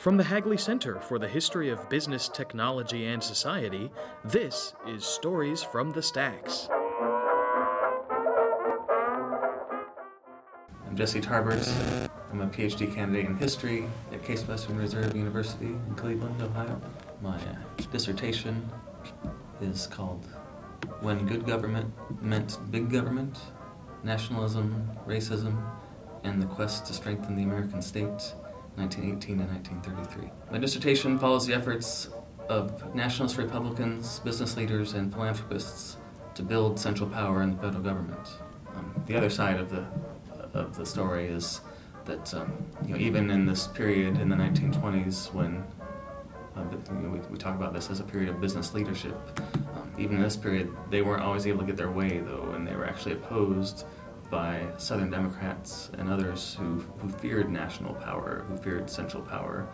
From the Hagley Center for the History of Business, Technology, and Society, this is Stories from the Stacks. I'm Jesse Tarbert. I'm a PhD candidate in history at Case Western Reserve University in Cleveland, Ohio. My dissertation is called When Good Government Meant Big Government Nationalism, Racism, and the Quest to Strengthen the American State 1918 to 1933. My dissertation follows the efforts of nationalist Republicans, business leaders, and philanthropists to build central power in the federal government. Um, the other side of the of the story is that um, you know even in this period in the 1920s when uh, you know, we, we, talk about this as a period of business leadership. Um, even in this period, they weren't always able to get their way, though, and they were actually opposed by Southern Democrats and others who, who feared national power, who feared central power.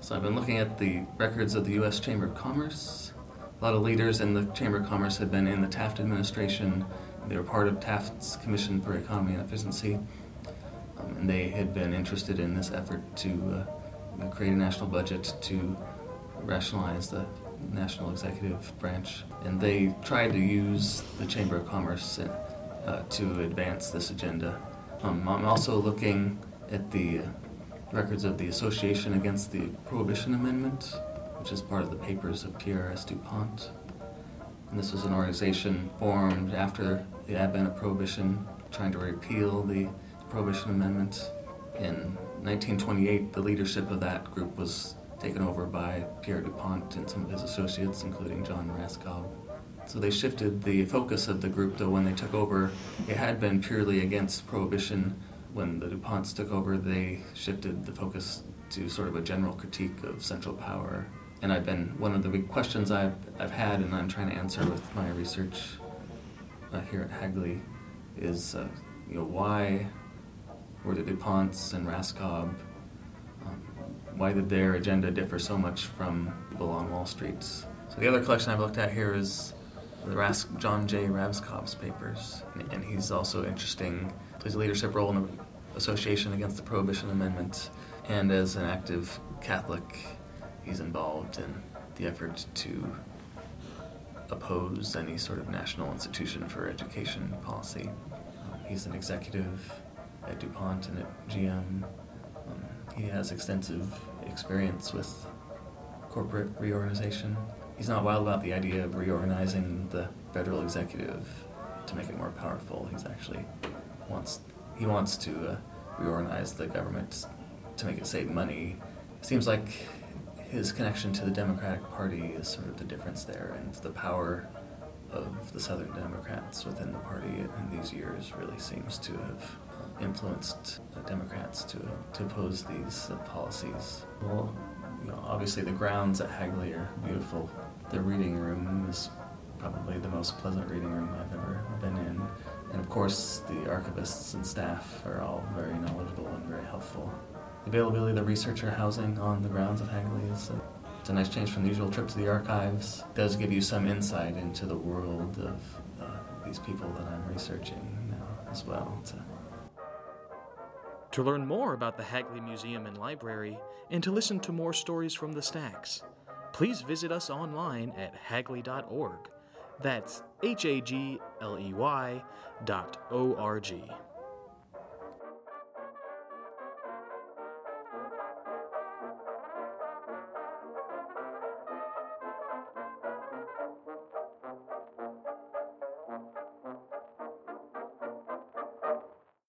So I've been looking at the records of the U.S. Chamber of Commerce. A lot of leaders in the Chamber of Commerce had been in the Taft administration. They were part of Taft's Commission for Economy and Efficiency, um, and they had been interested in this effort to uh, create a national budget to rationalize the national executive branch. And they tried to use the Chamber of Commerce uh, to advance this agenda. Um, I'm also looking at the records of the Association Against the Prohibition Amendment, which is part of the papers of Pierre S. DuPont. And this was an organization formed after the advent of Prohibition, trying to repeal the Prohibition Amendment. In 1928, the leadership of that group was taken over by Pierre DuPont and some of his associates, including John Raskob. So they shifted the focus of the group, though, when they took over. It had been purely against prohibition. When the DuPonts took over, they shifted the focus to sort of a general critique of central power. And I've been, one of the big questions I've, I've had and I'm trying to answer with my research uh, here at Hagley is, uh, you know, why were the DuPonts and Raskob, um, why did their agenda differ so much from people on Wall Street's? So the other collection I've looked at here is the Ras- John J. Raskob's papers, and he's also interesting. Plays a leadership role in the Association Against the Prohibition Amendment, and as an active Catholic, he's involved in the effort to oppose any sort of national institution for education policy. Um, he's an executive at DuPont and at GM. Um, he has extensive experience with corporate reorganization he's not wild about the idea of reorganizing the federal executive to make it more powerful. He's actually wants he wants to uh, reorganize the government to make it save money. It seems like his connection to the Democratic Party is sort of the difference there, and the power of the Southern Democrats within the party in these years really seems to have influenced Democrats to to oppose these policies. Well, you know, obviously the grounds at Hagley are beautiful the reading room is probably the most pleasant reading room I've ever been in. And of course, the archivists and staff are all very knowledgeable and very helpful. The availability of the researcher housing on the grounds of Hagley is a, it's a nice change from the usual trip to the archives. It does give you some insight into the world of uh, these people that I'm researching now as well. To, to learn more about the Hagley Museum and Library and to listen to more stories from the stacks, please visit us online at hagley.org. That's H A G L E Y dot O R G.